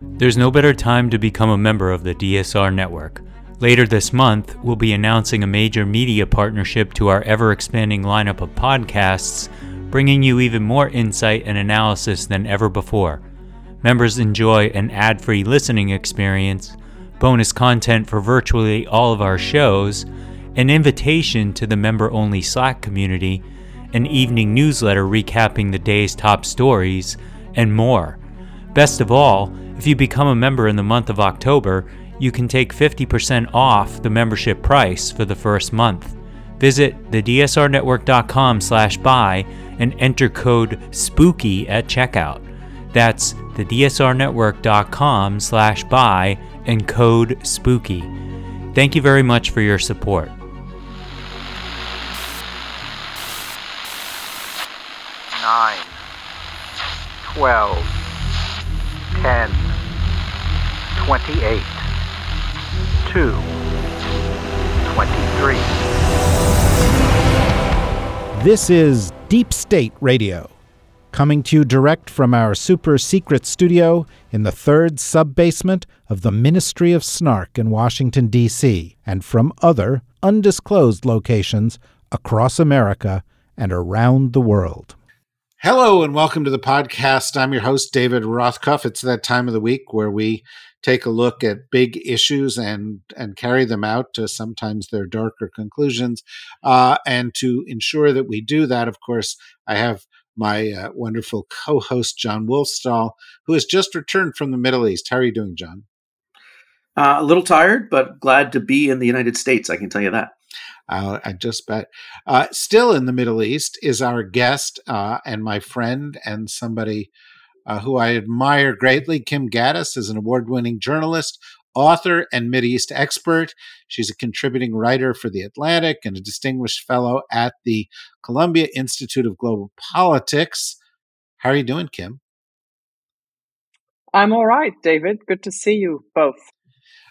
There's no better time to become a member of the DSR network. Later this month, we'll be announcing a major media partnership to our ever expanding lineup of podcasts, bringing you even more insight and analysis than ever before. Members enjoy an ad free listening experience, bonus content for virtually all of our shows, an invitation to the member only Slack community, an evening newsletter recapping the day's top stories, and more. Best of all, if you become a member in the month of October, you can take 50% off the membership price for the first month. Visit thedsrnetwork.com slash buy and enter code SPOOKY at checkout. That's thedsrnetwork.com slash buy and code SPOOKY. Thank you very much for your support. Nine, twelve, ten, twenty-eight, two, twenty-three. This is Deep State Radio, coming to you direct from our super secret studio in the third sub basement of the Ministry of Snark in Washington, D.C., and from other undisclosed locations across America and around the world. Hello and welcome to the podcast. I'm your host, David Rothkopf. It's that time of the week where we take a look at big issues and and carry them out to sometimes their darker conclusions. Uh, and to ensure that we do that, of course, I have my uh, wonderful co-host Jon Wolfsthal, who has just returned from the Middle East. How are you doing, Jon? Uh, a little tired, but glad to be in the United States. I can tell you that. Uh, I just bet. Uh, still in the Middle East is our guest uh, and my friend and somebody uh, who I admire greatly. Kim Ghattas is an award winning journalist, author, and East expert. She's a contributing writer for The Atlantic and a distinguished fellow at the Columbia Institute of Global Politics. How are you doing, Kim? I'm all right, David. Good to see you both.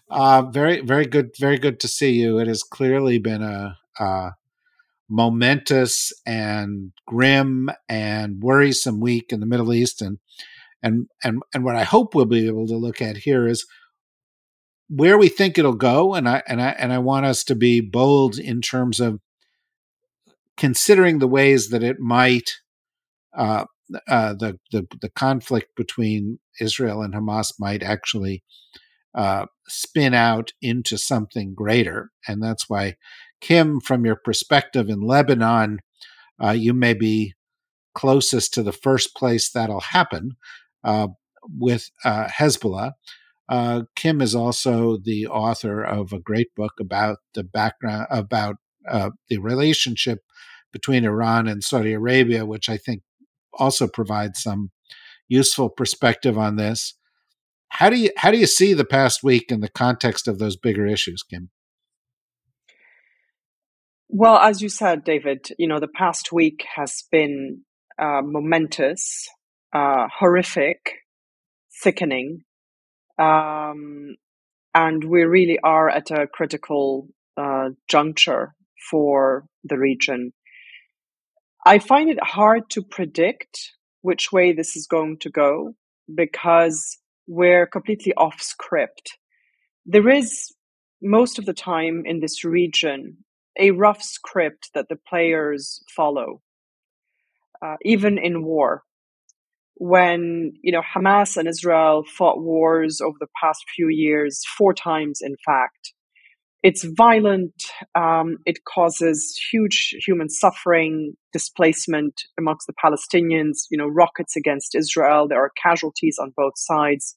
Uh, very, very good. Very good to see you. It has clearly been a, a momentous and grim and worrisome week in the Middle East, and and and and what I hope we'll be able to look at here is where we think it'll go, and I and I and I want us to be bold in terms of considering the ways that it might uh, uh, the the the conflict between Israel and Hamas might actually uh, spin out into something greater. And that's why, Kim, from your perspective in Lebanon, uh, you may be closest to the first place that'll happen uh, with uh, Hezbollah. Uh, Kim is also the author of a great book about the background about uh, the relationship between Iran and Saudi Arabia, which I think also provides some useful perspective on this. How do you how do you see the past week in the context of those bigger issues, Kim? Well, as you said, David, you know the past week has been uh, momentous, uh, horrific, sickening, um, and we really are at a critical uh, juncture for the region. I find it hard to predict which way this is going to go because we're completely off script. There is most of the time in this region a rough script that the players follow, uh, even in war. When you know Hamas and Israel fought wars over the past few years, four times in fact, it's violent. Um, it causes huge human suffering, displacement amongst the Palestinians. You know, rockets against Israel. There are casualties on both sides,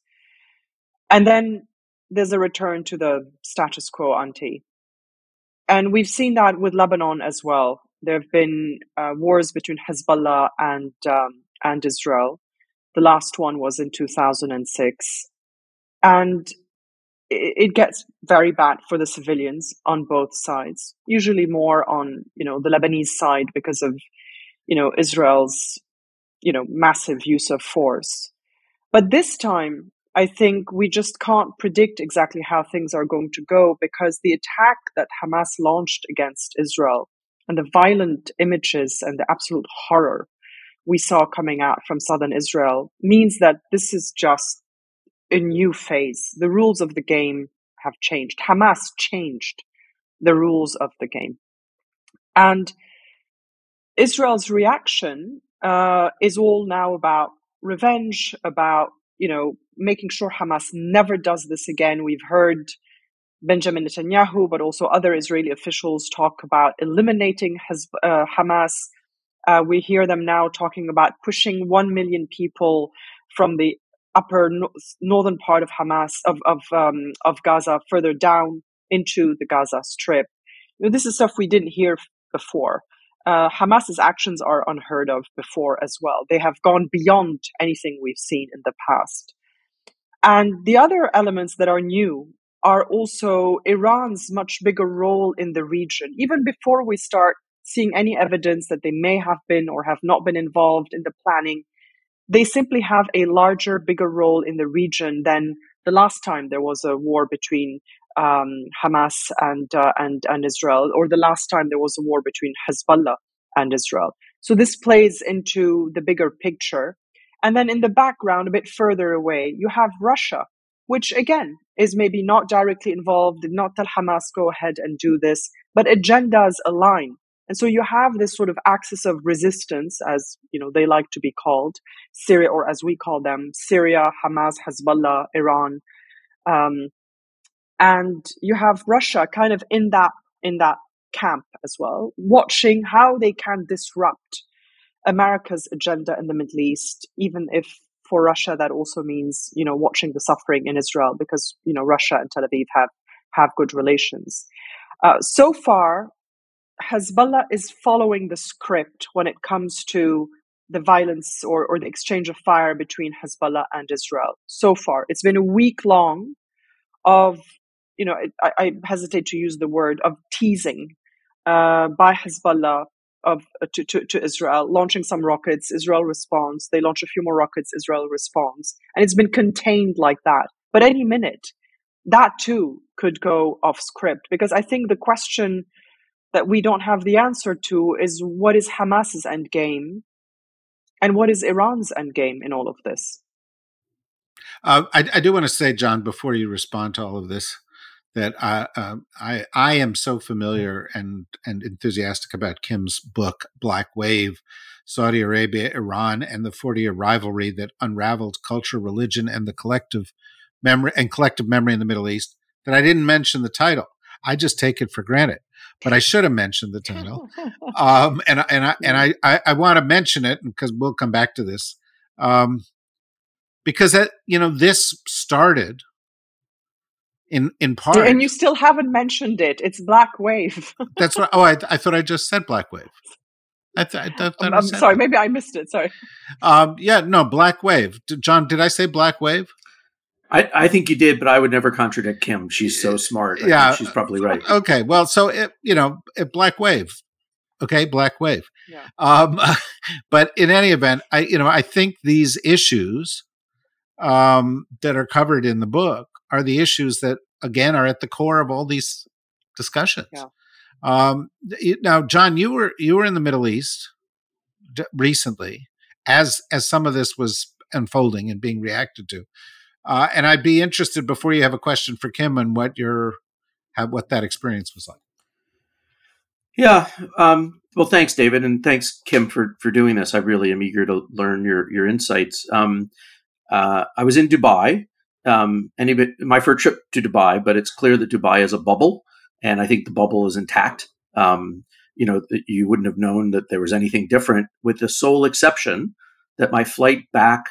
and then there's a return to the status quo ante. And we've seen that with Lebanon as well. There have been uh, wars between Hezbollah and um, and Israel. The last one was in 2006, and it gets very bad for the civilians on both sides. Usually more on you know the Lebanese side because of you know Israel's you know massive use of force. But this time, I think we just can't predict exactly how things are going to go because the attack that Hamas launched against Israel and the violent images and the absolute horror we saw coming out from southern Israel means that this is just a new phase. The rules of the game have changed. Hamas changed the rules of the game. And Israel's reaction uh, is all now about revenge, about you know making sure Hamas never does this again. We've heard Benjamin Netanyahu, but also other Israeli officials talk about eliminating uh, Hamas. Uh, we hear them now talking about pushing one million people from the upper no- northern part of Hamas of of um, of Gaza further down into the Gaza Strip. You know, this is stuff we didn't hear before. Uh, Hamas's actions are unheard of before as well. They have gone beyond anything we've seen in the past. And the other elements that are new are also Iran's much bigger role in the region. Even before we start seeing any evidence that they may have been or have not been involved in the planning, they simply have a larger, bigger role in the region than the last time there was a war between um, Hamas and uh, and and Israel, or the last time there was a war between Hezbollah and Israel. So this plays into the bigger picture. And then in the background, a bit further away, you have Russia, which again is maybe not directly involved, did not tell Hamas go ahead and do this, but agendas align. And so you have this sort of axis of resistance, as you know they like to be called, Syria, or as we call them, Syria, Hamas, Hezbollah, Iran, um, and you have Russia kind of in that in that camp as well, watching how they can disrupt America's agenda in the Middle East, even if for Russia that also means you know watching the suffering in Israel because you know Russia and Tel Aviv have have good relations. Uh, so far, Hezbollah is following the script when it comes to the violence or, or the exchange of fire between Hezbollah and Israel. So far, it's been a week long of you know, I, I hesitate to use the word of teasing uh, by Hezbollah of uh, to, to, to Israel, launching some rockets. Israel responds. They launch a few more rockets. Israel responds, and it's been contained like that. But any minute, that too could go off script because I think the question that we don't have the answer to is what is Hamas's end game, and what is Iran's end game in all of this. Uh, I, I do want to say, Jon, before you respond to all of this, that I, uh, I I am so familiar and and enthusiastic about Kim's book Black Wave, Saudi Arabia, Iran, and the 40 year rivalry that unraveled culture, religion, and the collective memory and collective memory in the Middle East. That I didn't mention the title. I just take it for granted, but I should have mentioned the title. um, and and I and I I, I want to mention it because we'll come back to this. Um, because that you know this started in in part. And you still haven't mentioned it. It's Black Wave. that's what. Oh, I, I thought I just said Black Wave. I, th- I th- I'm, I'm sorry. That. Maybe I missed it. Sorry. Um, yeah, no, Black Wave. D- Jon, did I say Black Wave? I, I think you did, but I would never contradict Kim. She's so smart. I yeah, she's probably right. Okay, well, so it, you know, it, Black Wave. Okay, Black Wave. Yeah. Um, but in any event, I you know I think these issues um, that are covered in the book are the issues that again are at the core of all these discussions. Yeah. Um, now, Jon, you were you were in the Middle East recently, as as some of this was unfolding and being reacted to, uh, and I'd be interested before you have a question for Kim on what your how, what that experience was like. Yeah. Um, well, thanks, David, and thanks, Kim, for for doing this. I really am eager to learn your your insights. Um, uh, I was in Dubai um, any bit my first trip to Dubai, but it's clear that Dubai is a bubble, and I think the bubble is intact. Um, you know, you wouldn't have known that there was anything different, with the sole exception that my flight back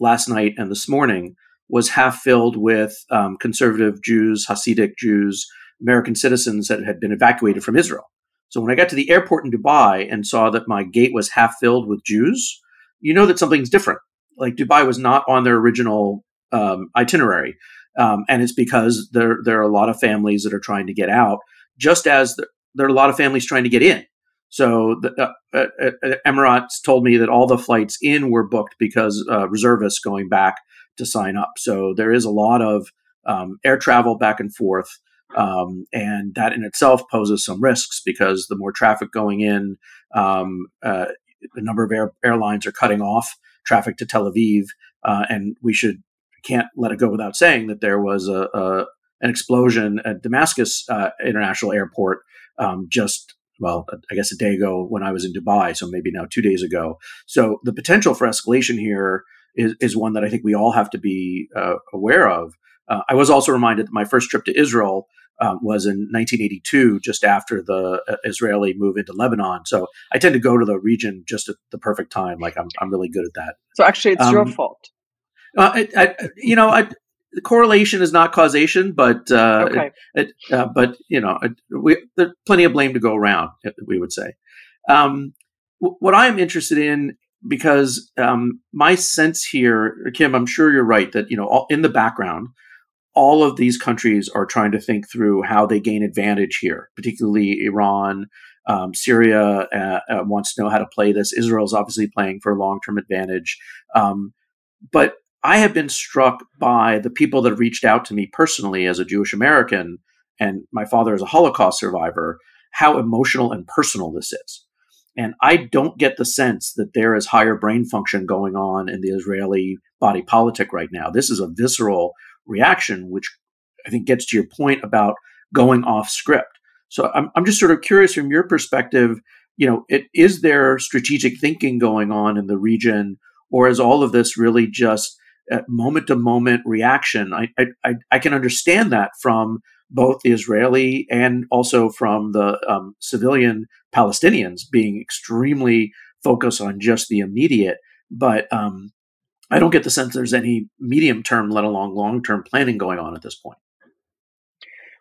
last night and this morning was half filled with um, conservative Jews, Hasidic Jews, American citizens that had been evacuated from Israel. So when I got to the airport in Dubai and saw that my gate was half filled with Jews, you know that something's different. Like Dubai was not on their original um, itinerary. Um, and it's because there there are a lot of families that are trying to get out, just as there, there are a lot of families trying to get in. So the uh, uh, uh, Emirates told me that all the flights in were booked because uh, reservists going back to sign up. So there is a lot of um, air travel back and forth, um, and that in itself poses some risks because the more traffic going in, um, uh, the number of air, airlines are cutting off traffic to Tel Aviv, uh, and we should can't let it go without saying that there was a, a an explosion at Damascus uh, International Airport um, just well, I guess a day ago when I was in Dubai, so maybe now two days ago. So the potential for escalation here is, is one that I think we all have to be uh, aware of. Uh, I was also reminded that my first trip to Israel um, was in 1982, just after the uh, Israeli move into Lebanon. So I tend to go to the region just at the perfect time. Like I'm, I'm really good at that. So actually, it's um, your fault. Uh, I, I, you know, I, the correlation is not causation, but uh, okay. it, it, uh, but you know, we, there's plenty of blame to go around. We would say. Um, w- what I am interested in, because um, my sense here, Kim, I'm sure you're right that you know, all, in the background, all of these countries are trying to think through how they gain advantage here, particularly Iran. Um, Syria uh, uh, wants to know how to play this. Israel's obviously playing for a long term advantage. Um, but I have been struck by the people that have reached out to me personally as a Jewish American, and my father is a Holocaust survivor, how emotional and personal this is. And I don't get the sense that there is higher brain function going on in the Israeli body politic right now. This is a visceral reaction, which I think gets to your point about going off script. So I'm, I'm just sort of curious from your perspective, you know, it, is there strategic thinking going on in the region, or is all of this really just moment to moment reaction. I, I, I can understand that from both the Israeli and also from the um, civilian Palestinians being extremely focused on just the immediate. But um, I don't get the sense there's any medium term, let alone long term planning going on at this point.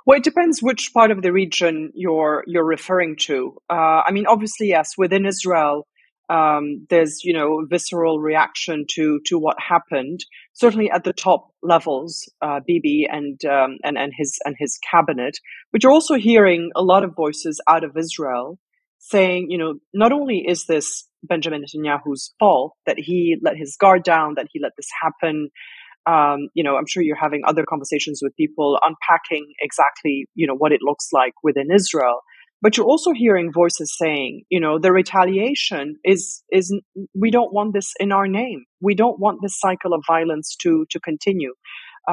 Well, it depends which part of the region you're you're referring to. Uh, I mean, obviously, yes, within Israel, um, there's you know visceral reaction to to what happened. Certainly at the top levels, uh, Bibi and um, and and his and his cabinet, but you're also hearing a lot of voices out of Israel saying, you know, not only is this Benjamin Netanyahu's fault that he let his guard down, that he let this happen. Um, you know, I'm sure you're having other conversations with people unpacking exactly, you know, what it looks like within Israel but you're also hearing voices saying you know the retaliation is is we don't want this in our name. We don't want this cycle of violence to to continue.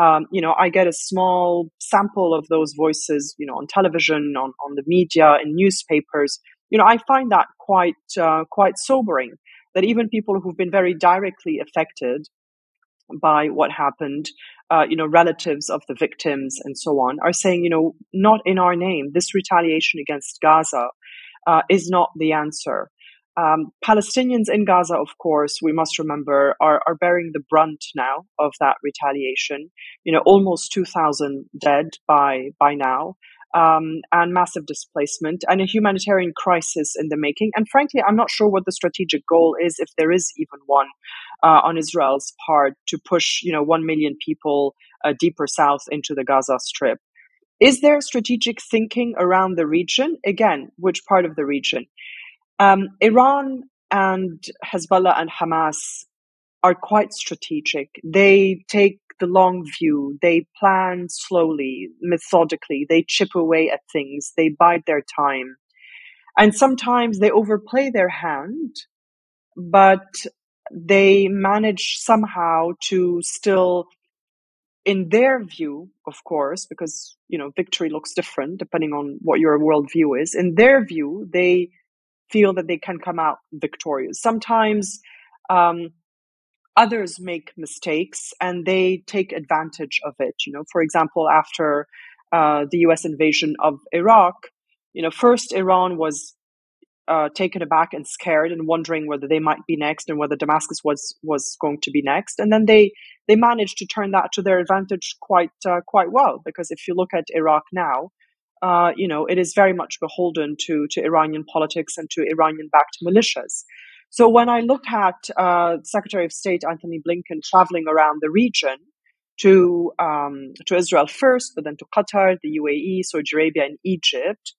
Um, you know i get a small sample of those voices you know on television on on the media in newspapers. You know i find that quite uh, quite sobering that even people who've been very directly affected by what happened, uh, you know, relatives of the victims and so on are saying, you know, not in our name. This retaliation against Gaza uh, is not the answer. Um, Palestinians in Gaza, of course, we must remember, are, are bearing the brunt now of that retaliation. You know, almost 2,000 dead by by now um, and massive displacement and a humanitarian crisis in the making. And frankly, I'm not sure what the strategic goal is, if there is even one, uh, on Israel's part to push, you know, one million people uh, deeper south into the Gaza Strip. Is there strategic thinking around the region? Again, which part of the region? Um, Iran and Hezbollah and Hamas are quite strategic. They take the long view. They plan slowly, methodically. They chip away at things. They bide their time. And sometimes they overplay their hand, but they manage somehow to still, in their view, of course, because, you know, victory looks different depending on what your worldview is. In their view, they feel that they can come out victorious. Sometimes, um, others make mistakes and they take advantage of it. You know, for example, after uh, the U.S. invasion of Iraq, you know, first Iran was uh, taken aback and scared and wondering whether they might be next and whether Damascus was was going to be next, and then they they managed to turn that to their advantage quite uh, quite well because if you look at Iraq now. Uh, you know, it is very much beholden to to Iranian politics and to Iranian-backed militias. So when I look at uh, Secretary of State Antony Blinken traveling around the region to um, to Israel first, but then to Qatar, the UAE, Saudi Arabia, and Egypt,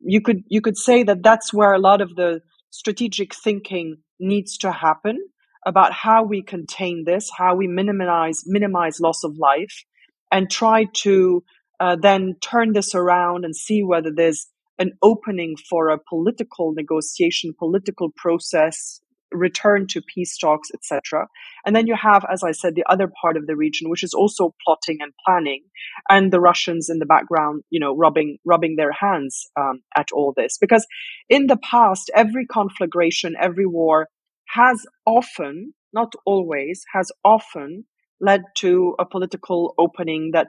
you could you could say that that's where a lot of the strategic thinking needs to happen about how we contain this, how we minimize minimize loss of life, and try to uh, then turn this around and see whether there's an opening for a political negotiation, political process, return to peace talks, etc. And then you have, as I said, the other part of the region, which is also plotting and planning, and the Russians in the background, you know, rubbing rubbing their hands um, at all this. Because in the past, every conflagration, every war has often, not always, has often led to a political opening that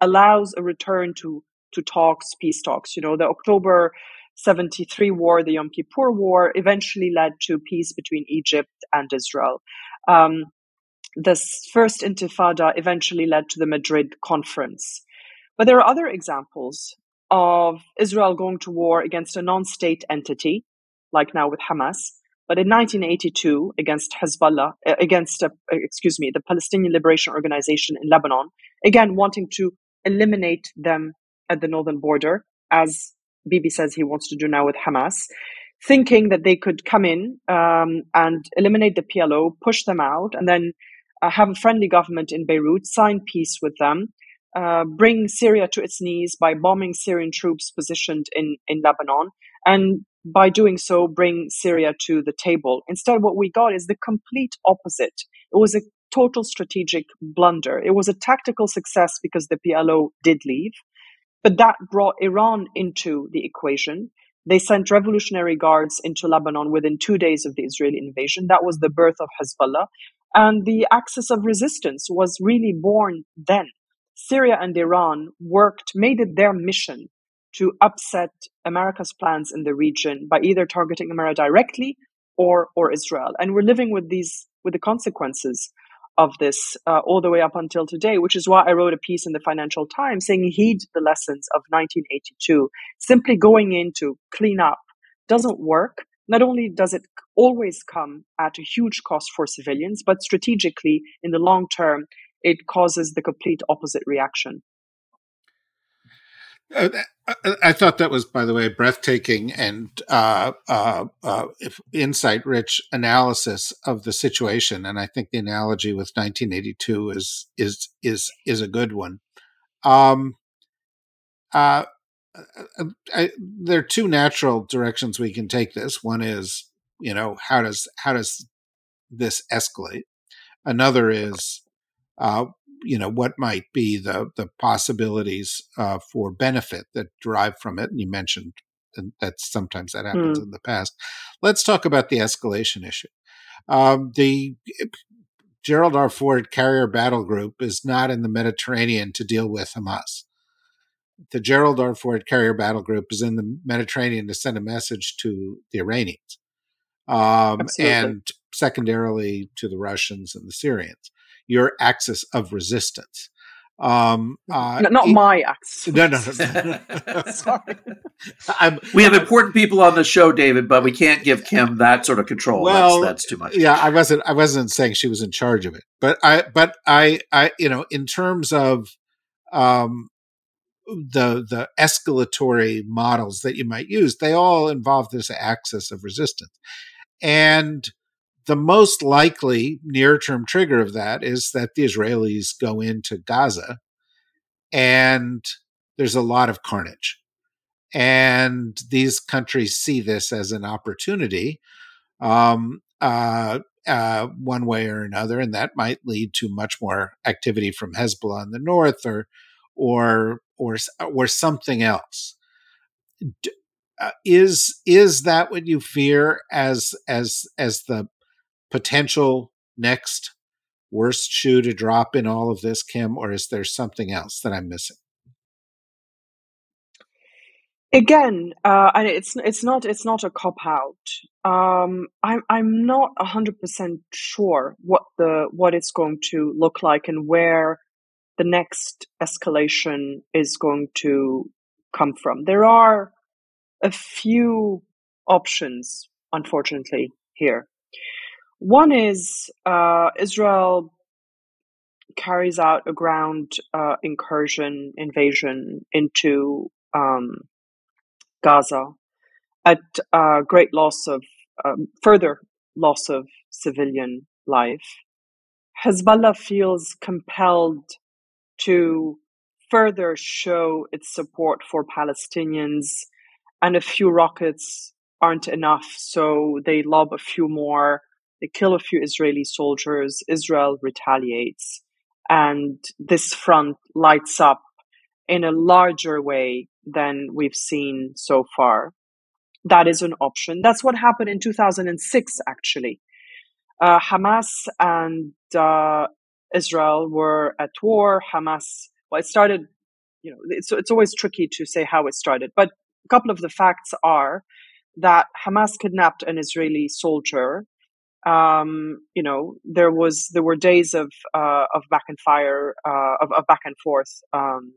allows a return to to talks, peace talks. You know, the October 73 war, the Yom Kippur War, eventually led to peace between Egypt and Israel. Um, this first intifada eventually led to the Madrid conference. But there are other examples of Israel going to war against a non state entity, like now with Hamas, but in 1982 against Hezbollah, uh, against, uh, excuse me, the Palestinian Liberation Organization in Lebanon, again wanting to eliminate them at the northern border, as Bibi says he wants to do now with Hamas, thinking that they could come in um, and eliminate the PLO, push them out, and then uh, have a friendly government in Beirut, sign peace with them, uh, bring Syria to its knees by bombing Syrian troops positioned in, in Lebanon, and by doing so, bring Syria to the table. Instead, what we got is the complete opposite. It was a total strategic blunder. It was a tactical success because the PLO did leave. But that brought Iran into the equation. They sent revolutionary guards into Lebanon within two days of the Israeli invasion. That was the birth of Hezbollah. And the axis of resistance was really born then. Syria and Iran worked, made it their mission to upset America's plans in the region by either targeting America directly or, or Israel. And we're living with these, with the consequences of this uh, all the way up until today, which is why I wrote a piece in the Financial Times saying heed the lessons of 1982. Simply going in to clean up doesn't work. Not only does it always come at a huge cost for civilians, but strategically, in the long term, it causes the complete opposite reaction. Uh, I thought that was, by the way, breathtaking and uh, uh, uh, insight-rich analysis of the situation. And I think the analogy with 1982 is is is is a good one. Um, uh, uh, I, there are two natural directions we can take this. One is, you know, how does how does this escalate? Another is, uh, you know what might be the the possibilities uh, for benefit that derive from it. And you mentioned that sometimes that happens mm. in the past. Let's talk about the escalation issue. Um, the Gerald R. Ford Carrier Battle Group is not in the Mediterranean to deal with Hamas. The Gerald R. Ford Carrier Battle Group is in the Mediterranean to send a message to the Iranians, um, and secondarily to the Russians and the Syrians your axis of resistance. Um, uh, no, not it, my axis. No, no, no. no. Sorry. I'm, we have important people on the show, David, but we can't give Kim that sort of control. Well, that's, that's too much. Yeah, I wasn't. I wasn't saying she was in charge of it, but I, but I, I, you know, in terms of, um, the the escalatory models that you might use, they all involve this axis of resistance, and the most likely near term trigger of that is that the Israelis go into Gaza and there's a lot of carnage. And these countries see this as an opportunity, um, uh, uh, one way or another, and that might lead to much more activity from Hezbollah in the north, or, or, or, or something else. Uh, is is that what you fear as as as the potential next worst shoe to drop in all of this, Kim, or is there something else that I'm missing? Again, uh, it's it's not it's not a cop out. Um, I'm I'm not hundred percent sure what the what it's going to look like and where the next escalation is going to come from. There are a few options, unfortunately, here. One is uh, Israel carries out a ground uh, incursion, invasion into um, Gaza at uh, great loss of um, further loss of civilian life. Hezbollah feels compelled to further show its support for Palestinians, and a few rockets aren't enough, so they lob a few more. They kill a few Israeli soldiers. Israel retaliates, and this front lights up in a larger way than we've seen so far. That is an option. That's what happened in 2006, actually. Uh, Hamas and uh, Israel were at war. Hamas, well, it started, you know, it's, it's always tricky to say how it started, but a couple of the facts are that Hamas kidnapped an Israeli soldier. Um, you know, there was there were days of uh, of back and fire, uh, of, of back and forth, um,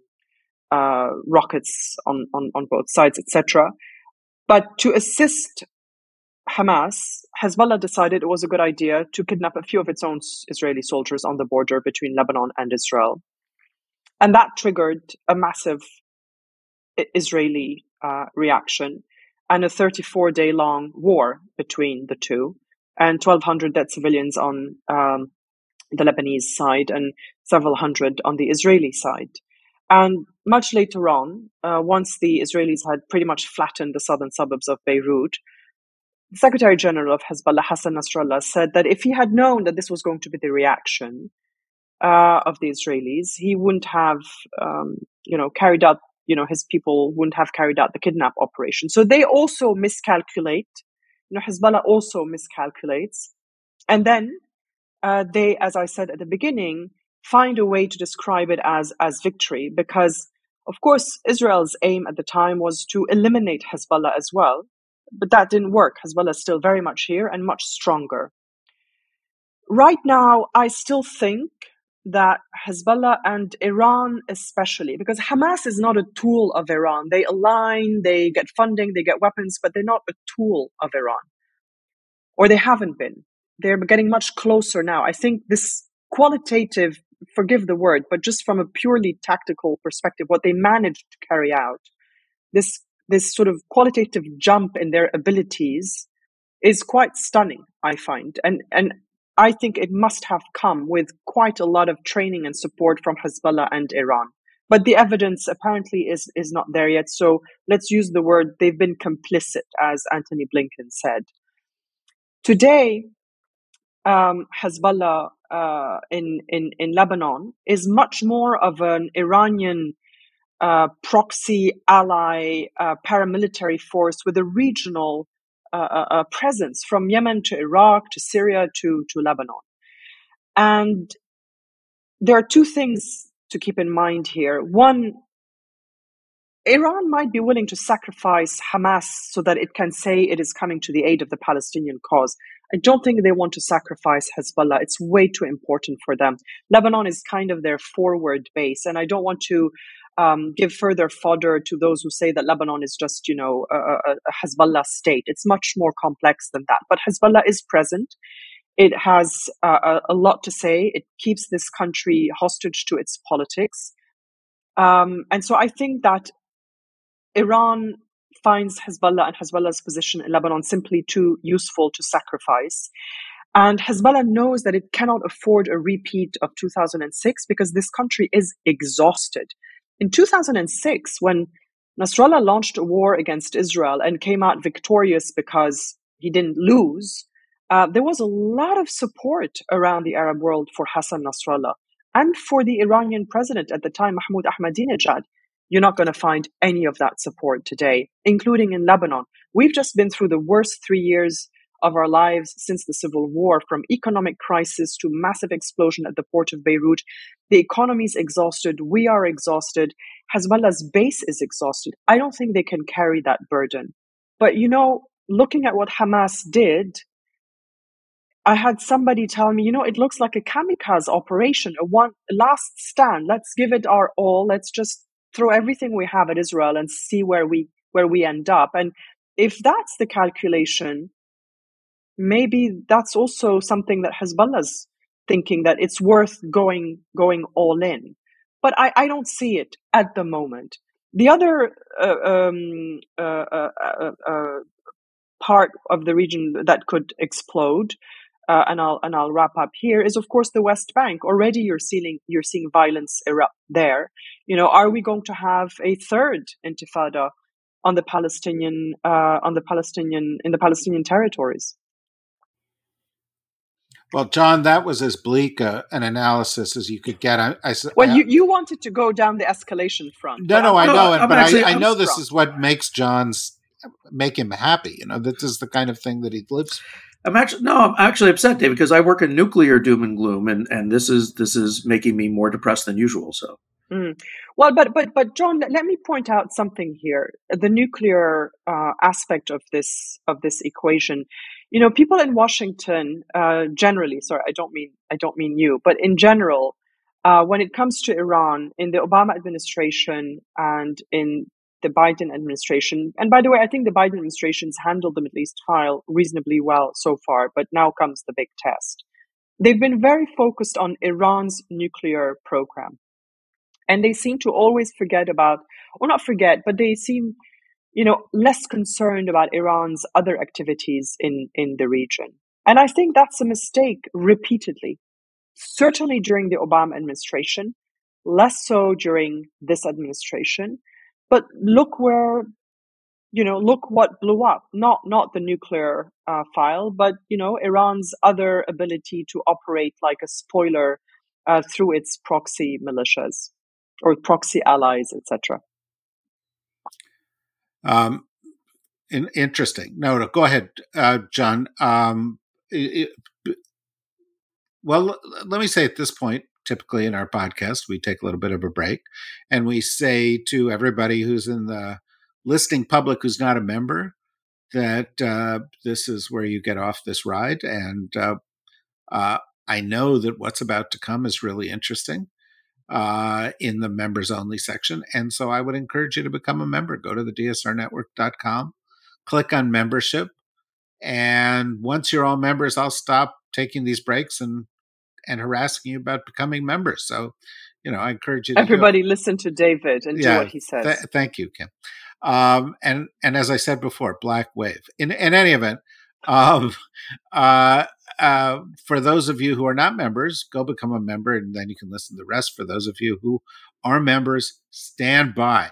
uh, rockets on, on on both sides, etc. But to assist Hamas, Hezbollah decided it was a good idea to kidnap a few of its own Israeli soldiers on the border between Lebanon and Israel. And that triggered a massive Israeli uh, reaction and a 34 day long war between the two, and 1,200 dead civilians on um, the Lebanese side and several hundred on the Israeli side. And much later on, uh, once the Israelis had pretty much flattened the southern suburbs of Beirut, the Secretary General of Hezbollah, Hassan Nasrallah, said that if he had known that this was going to be the reaction uh, of the Israelis, he wouldn't have, um, you know, carried out, you know, his people wouldn't have carried out the kidnap operation. So they also miscalculate. You know, Hezbollah also miscalculates, and then uh, they, as I said at the beginning, find a way to describe it as as victory because, of course, Israel's aim at the time was to eliminate Hezbollah as well but that didn't work. Hezbollah is still very much here and much stronger. Right now, I still think that Hezbollah and Iran, especially, because Hamas is not a tool of Iran. They align, they get funding, they get weapons, but they're not a tool of Iran. Or they haven't been. They're getting much closer now. I think this qualitative, forgive the word, but just from a purely tactical perspective, what they managed to carry out, this this sort of qualitative jump in their abilities is quite stunning, I find. And, and I think it must have come with quite a lot of training and support from Hezbollah and Iran. But the evidence apparently is, is not there yet. So let's use the word they've been complicit, as Antony Blinken said. Today, um, Hezbollah uh, in, in, in Lebanon is much more of an Iranian uh, proxy ally uh, paramilitary force with a regional uh, presence from Yemen to Iraq to Syria to, to Lebanon. And there are two things to keep in mind here. One, Iran might be willing to sacrifice Hamas so that it can say it is coming to the aid of the Palestinian cause. I don't think they want to sacrifice Hezbollah. It's way too important for them. Lebanon is kind of their forward base, and I don't want to um, give further fodder to those who say that Lebanon is just, you know, a, a, Hezbollah state. It's much more complex than that. But Hezbollah is present. It has uh, a, lot to say. It keeps this country hostage to its politics. Um, and so I think that Iran finds Hezbollah and Hezbollah's position in Lebanon simply too useful to sacrifice. And Hezbollah knows that it cannot afford a repeat of 2006 because this country is exhausted. In 2006, when Nasrallah launched a war against Israel and came out victorious because he didn't lose, uh, there was a lot of support around the Arab world for Hassan Nasrallah and for the Iranian president at the time, Mahmoud Ahmadinejad. You're not going to find any of that support today, including in Lebanon. We've just been through the worst three years of our lives since the civil war, from economic crisis to massive explosion at the port of Beirut. The economy is exhausted. We are exhausted. as well as base is exhausted. I don't think they can carry that burden. But you know, looking at what Hamas did, I had somebody tell me, you know, it looks like a kamikaze operation, a one last stand. Let's give it our all. Let's just throw everything we have at Israel and see where we where we end up. And if that's the calculation, maybe that's also something that Hezbollah's thinking that it's worth going going all in. But I, I don't see it at the moment. The other uh, um, uh, uh, uh, uh part of the region that could explode, uh, and I'll and I'll wrap up here, is of course the West Bank. Already you're seeing you're seeing violence erupt there. You know, are we going to have a third Intifada on the Palestinian uh, on the Palestinian in the Palestinian territories. Well, Jon, that was as bleak a, an analysis as you could get. I, I well, I, you, you wanted to go down the escalation front. No, no, I know it, but I, I know this is what makes Jon's make him happy. You know, this is the kind of thing that he lives. I'm actually no, I'm actually upset, David, because I work in nuclear doom and gloom, and and this is this is making me more depressed than usual. So. Mm. Well, but but but Jon, let me point out something here. The nuclear uh, aspect of this of this equation. You know, people in Washington uh, generally. Sorry, I don't mean I don't mean you, but in general, uh, when it comes to Iran, in the Obama administration and in the Biden administration, and by the way, I think the Biden administration's handled the Middle East file reasonably well so far. But now comes the big test. They've been very focused on Iran's nuclear program and they seem to always forget about or not forget but they seem you know less concerned about iran's other activities in in the region. And i think that's a mistake repeatedly certainly during the obama administration less so during this administration. But look where you know look what blew up. Not not the nuclear uh, file but you know iran's other ability to operate like a spoiler uh, through its proxy militias or proxy allies, etc. Um, in, interesting. No, no, go ahead, uh, Jon. Um, it, it, well, let me say at this point, typically in our podcast, we take a little bit of a break and we say to everybody who's in the listening public who's not a member that uh, this is where you get off this ride. And uh, uh, I know that what's about to come is really interesting uh, in the members only section. And so I would encourage you to become a member. Go to the dsrnetwork.com, click on membership. And once you're all members, I'll stop taking these breaks and and harassing you about becoming members. So, you know, I encourage you to everybody listen to David and yeah, do what he says. Th- thank you, Kim. Um, and and as I said before, Black Wave. In in any event, um, uh, uh, for those of you who are not members, go become a member and then you can listen to the rest. For those of you who are members, stand by.